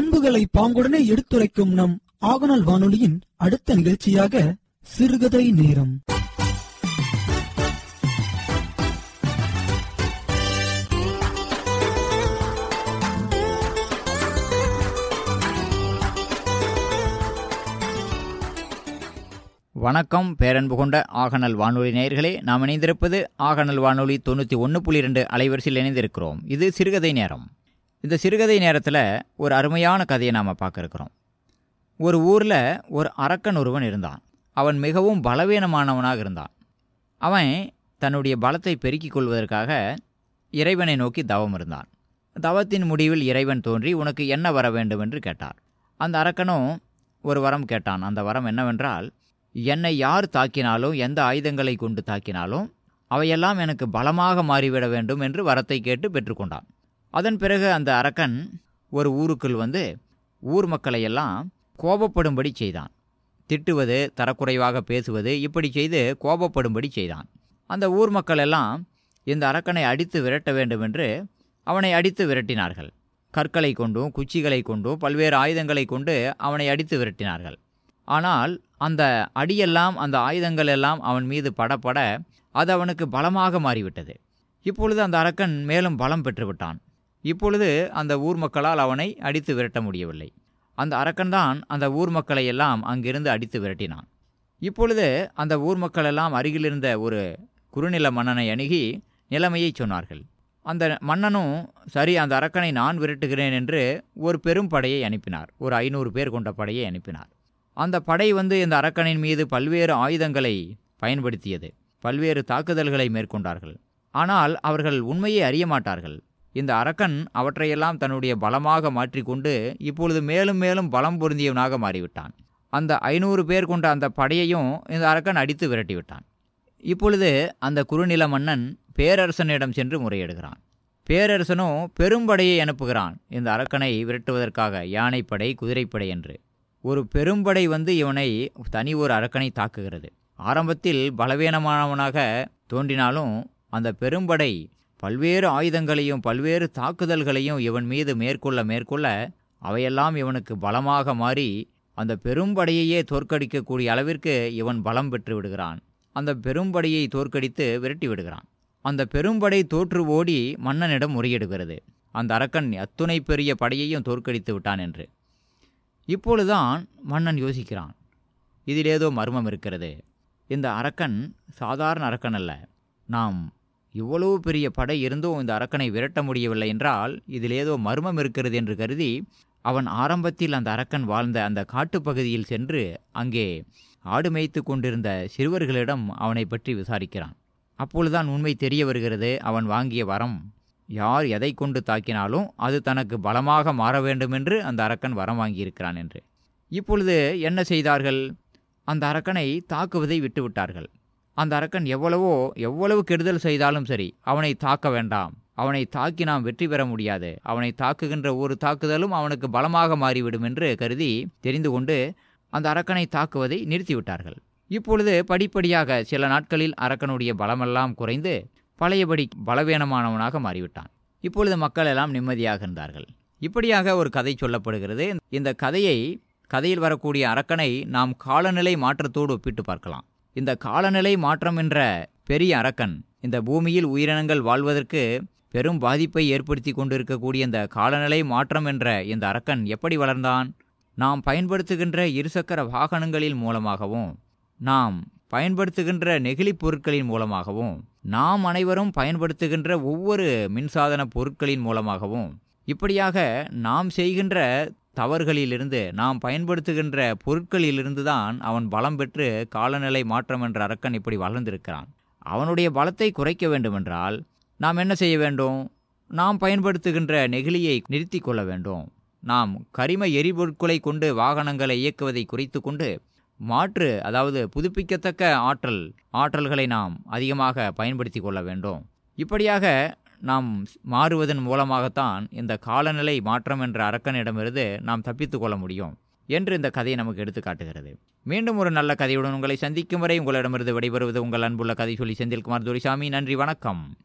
பண்புகளை பாங்குடனே எடுத்துரைக்கும் நம் ஆகநாள் வானொலியின் அடுத்த நிகழ்ச்சியாக சிறுகதை நேரம். வணக்கம் பேரன்பு கொண்ட ஆகநல் வானொலி நேயர்களே. நாம் இணைந்திருப்பது ஆகநல் வானொலி தொண்ணூற்றி ஒன்று புள்ளி இரண்டு அலைவரிசையில் இணைந்திருக்கிறோம். இது சிறுகதை நேரம். இந்த சிறுகதை நேரத்தில் ஒரு அருமையான கதையை நாம் பார்க்க இருக்கிறோம் ஒரு ஊரில் ஒரு அரக்கன் ஒருவன் இருந்தான். அவன் மிகவும் பலவீனமானவனாக இருந்தான். அவன் தன்னுடைய பலத்தை பெருக்கிக் கொள்வதற்காக இறைவனை நோக்கி தவம் இருந்தான். தவத்தின் முடிவில் இறைவன் தோன்றி உனக்கு என்ன வர வேண்டும் என்று கேட்டார். அந்த அரக்கனும் ஒரு வரம் கேட்டான். அந்த வரம் என்னவென்றால் என்னை யார் தாக்கினாலும் எந்த ஆயுதங்களை கொண்டு தாக்கினாலும் அவையெல்லாம் எனக்கு பலமாக மாறிவிட வேண்டும் என்று வரத்தை கேட்டு பெற்றுக்கொண்டான் அதன் பிறகு அந்த அரக்கன் ஒரு ஊருக்குள் வந்து ஊர் மக்களையெல்லாம் கோபப்படும்படி செய்தான். திட்டுவது தரக்குறைவாக பேசுவது இப்படி செய்து கோபப்படும்படி செய்தான். அந்த ஊர் மக்கள் எல்லாம் இந்த அரக்கனை அடித்து விரட்ட வேண்டும் என்று அவனை அடித்து விரட்டினார்கள். கற்களை கொண்டும் குச்சிகளை கொண்டும் பல்வேறு ஆயுதங்களை கொண்டு அவனை அடித்து விரட்டினார்கள். ஆனால் அந்த அடியெல்லாம் அந்த ஆயுதங்கள் எல்லாம் அவன் மீது படப்பட அது அவனுக்கு பலமாக மாறிவிட்டது. இப்பொழுது அந்த அரக்கன் மேலும் பலம் பெற்றுவிட்டான். இப்பொழுது அந்த ஊர் மக்களால் அவனை அடித்து விரட்ட முடியவில்லை. அந்த அரக்கன்தான் அந்த ஊர் மக்களை எல்லாம் அங்கிருந்து அடித்து விரட்டினான். இப்பொழுது அந்த ஊர் மக்கள் எல்லாம் அருகிலிருந்த ஒரு குறுநில மன்னனை அணுகி நிலைமையை சொன்னார்கள். அந்த மன்னனும் சரி அந்த அரக்கனை நான் விரட்டுகிறேன் என்று ஒரு பெரும் படையை அனுப்பினார். ஒரு ஐநூறு பேர் கொண்ட படையை அனுப்பினார். அந்த படை வந்து இந்த அரக்கனின் மீது பல்வேறு ஆயுதங்களை பயன்படுத்தியது. பல்வேறு தாக்குதல்களை மேற்கொண்டார்கள். ஆனால் அவர்கள் உண்மையை அறிய மாட்டார்கள். இந்த அரக்கன் அவற்றையெல்லாம் தன்னுடைய பலமாக மாற்றிக்கொண்டு இப்பொழுது மேலும் மேலும் பலம் பொருந்தியவனாக மாறிவிட்டான். அந்த ஐநூறு பேர் கொண்ட அந்த படையையும் இந்த அரக்கன் அடித்து விரட்டிவிட்டான். இப்பொழுது அந்த குறுநில மன்னன் பேரரசனிடம் சென்று முறையிடுகிறான். பேரரசனும் பெரும்படையை அனுப்புகிறான். இந்த அரக்கனை விரட்டுவதற்காக யானைப்படை குதிரைப்படை என்று. ஒரு பெரும்படை வந்து இவனை தனி ஒரு அரக்கனை தாக்குகிறது. ஆரம்பத்தில் பலவீனமானவனாக தோன்றினாலும் அந்த பெரும்படை பல்வேறு ஆயுதங்களையும் பல்வேறு தாக்குதல்களையும் இவன் மீது மேற்கொள்ள மேற்கொள்ள அவையெல்லாம் இவனுக்கு பலமாக மாறி அந்த பெரும்படையையே தோற்கடிக்கக்கூடிய அளவிற்கு இவன் பலம் பெற்று விடுகிறான். அந்த பெரும்படையை தோற்கடித்து விரட்டி விடுகிறான். அந்த பெரும்படை தோற்று ஓடி மன்னனிடம் முறையிடுகிறது அந்த அரக்கன் அத்துணை பெரிய படையையும் தோற்கடித்து விட்டான் என்று. இப்பொழுதுதான் மன்னன் யோசிக்கிறான். இதில் ஏதோ மர்மம் இருக்கிறது. இந்த அரக்கன் சாதாரண அரக்கன் அல்ல நாம் இவ்வளவு பெரிய படை இருந்தும் இந்த அரக்கனை விரட்ட முடியவில்லை என்றால் இதில் ஏதோ மர்மம் இருக்கிறது என்று கருதி அவன் ஆரம்பத்தில் அந்த அரக்கன் வாழ்ந்த அந்த காட்டுப்பகுதியில் சென்று அங்கே ஆடு மேய்த்து கொண்டிருந்த சிறுவர்களிடம் அவனை பற்றி விசாரிக்கிறான். அப்பொழுதுதான் உண்மை தெரிய வருகிறது அவன் வாங்கிய வரம் யார் எதை கொண்டு தாக்கினாலும் அது தனக்கு பலமாக மாற வேண்டுமென்று அந்த அரக்கன் வரம் வாங்கியிருக்கிறான் என்று. இப்பொழுது என்ன செய்தார்கள்? அந்த அரக்கனை தாக்குவதை விட்டுவிட்டார்கள். அந்த அரக்கன் எவ்வளவோ எவ்வளவு கெடுதல் செய்தாலும் சரி அவனை தாக்க வேண்டாம். அவனை தாக்கி நாம் வெற்றி பெற முடியாது. அவனை தாக்குகின்ற ஒரு தாக்குதலும் அவனுக்கு பலமாக மாறிவிடும் என்று கருதி தெரிந்து கொண்டு அந்த அரக்கனை தாக்குவதை நிறுத்திவிட்டார்கள். இப்பொழுது படிப்படியாக சில நாட்களில் அரக்கனுடைய பலமெல்லாம் குறைந்து பழையபடி பலவீனமானவனாக மாறிவிட்டான். இப்பொழுது மக்கள் எல்லாம் நிம்மதியாக இருந்தார்கள். இப்படியாக ஒரு கதை சொல்லப்படுகிறது. இந்த கதையை கதையில் வரக்கூடிய அரக்கனை நாம் காலநிலை மாற்றத்தோடு ஒப்பிட்டு பார்க்கலாம். இந்த காலநிலை மாற்றம் என்ற பெரிய அரக்கன் இந்த பூமியில் உயிரினங்கள் வாழ்வதற்கு பெரும் பாதிப்பை ஏற்படுத்தி கொண்டிருக்கக்கூடிய இந்த காலநிலை மாற்றம் என்ற இந்த அரக்கன் எப்படி வளர்ந்தான்? நாம் பயன்படுத்துகின்ற இருசக்கர வாகனங்களின் மூலமாகவும் நாம் பயன்படுத்துகின்ற நெகிழி பொருட்களின் மூலமாகவும் நாம் அனைவரும் பயன்படுத்துகின்ற ஒவ்வொரு மின்சாதன பொருட்களின் மூலமாகவும் இப்படியாக நாம் செய்கின்ற தவறுகளிலிருந்து நாம் பயன்படுத்துகின்ற பொருட்களிலிருந்து தான் அவன் பலம் பெற்று காலநிலை மாற்றம் என்ற அரக்கன் இப்படி வளர்ந்திருக்கிறான். அவனுடைய பலத்தை குறைக்க வேண்டுமென்றால் நாம் என்ன செய்ய வேண்டும்? நாம் பயன்படுத்துகின்ற நெகிழியை நிறுத்தி கொள்ள வேண்டும். நாம் கரிம எரிபொருட்களை கொண்டு வாகனங்களை இயக்குவதை குறைத்து கொண்டு மாற்று அதாவது புதுப்பிக்கத்தக்க ஆற்றல் ஆற்றல்களை நாம் அதிகமாக பயன்படுத்தி கொள்ள வேண்டும். இப்படியாக நாம் மாறுவதன் மூலமாகத்தான் இந்த காலநிலை மாற்றம் என்ற அரக்கனிடமிருந்து நாம் தப்பித்து கொள்ள முடியும் என்று இந்த கதையை நமக்கு எடுத்து காட்டுகிறது. மீண்டும் ஒரு நல்ல கதையுடன் உங்களை சந்திக்கும் வரை உங்களிடமிருந்து விடைபெறுவது உங்கள் அன்புள்ள கதை சொல்லி செந்தில்குமார் துரைசாமி. நன்றி வணக்கம்.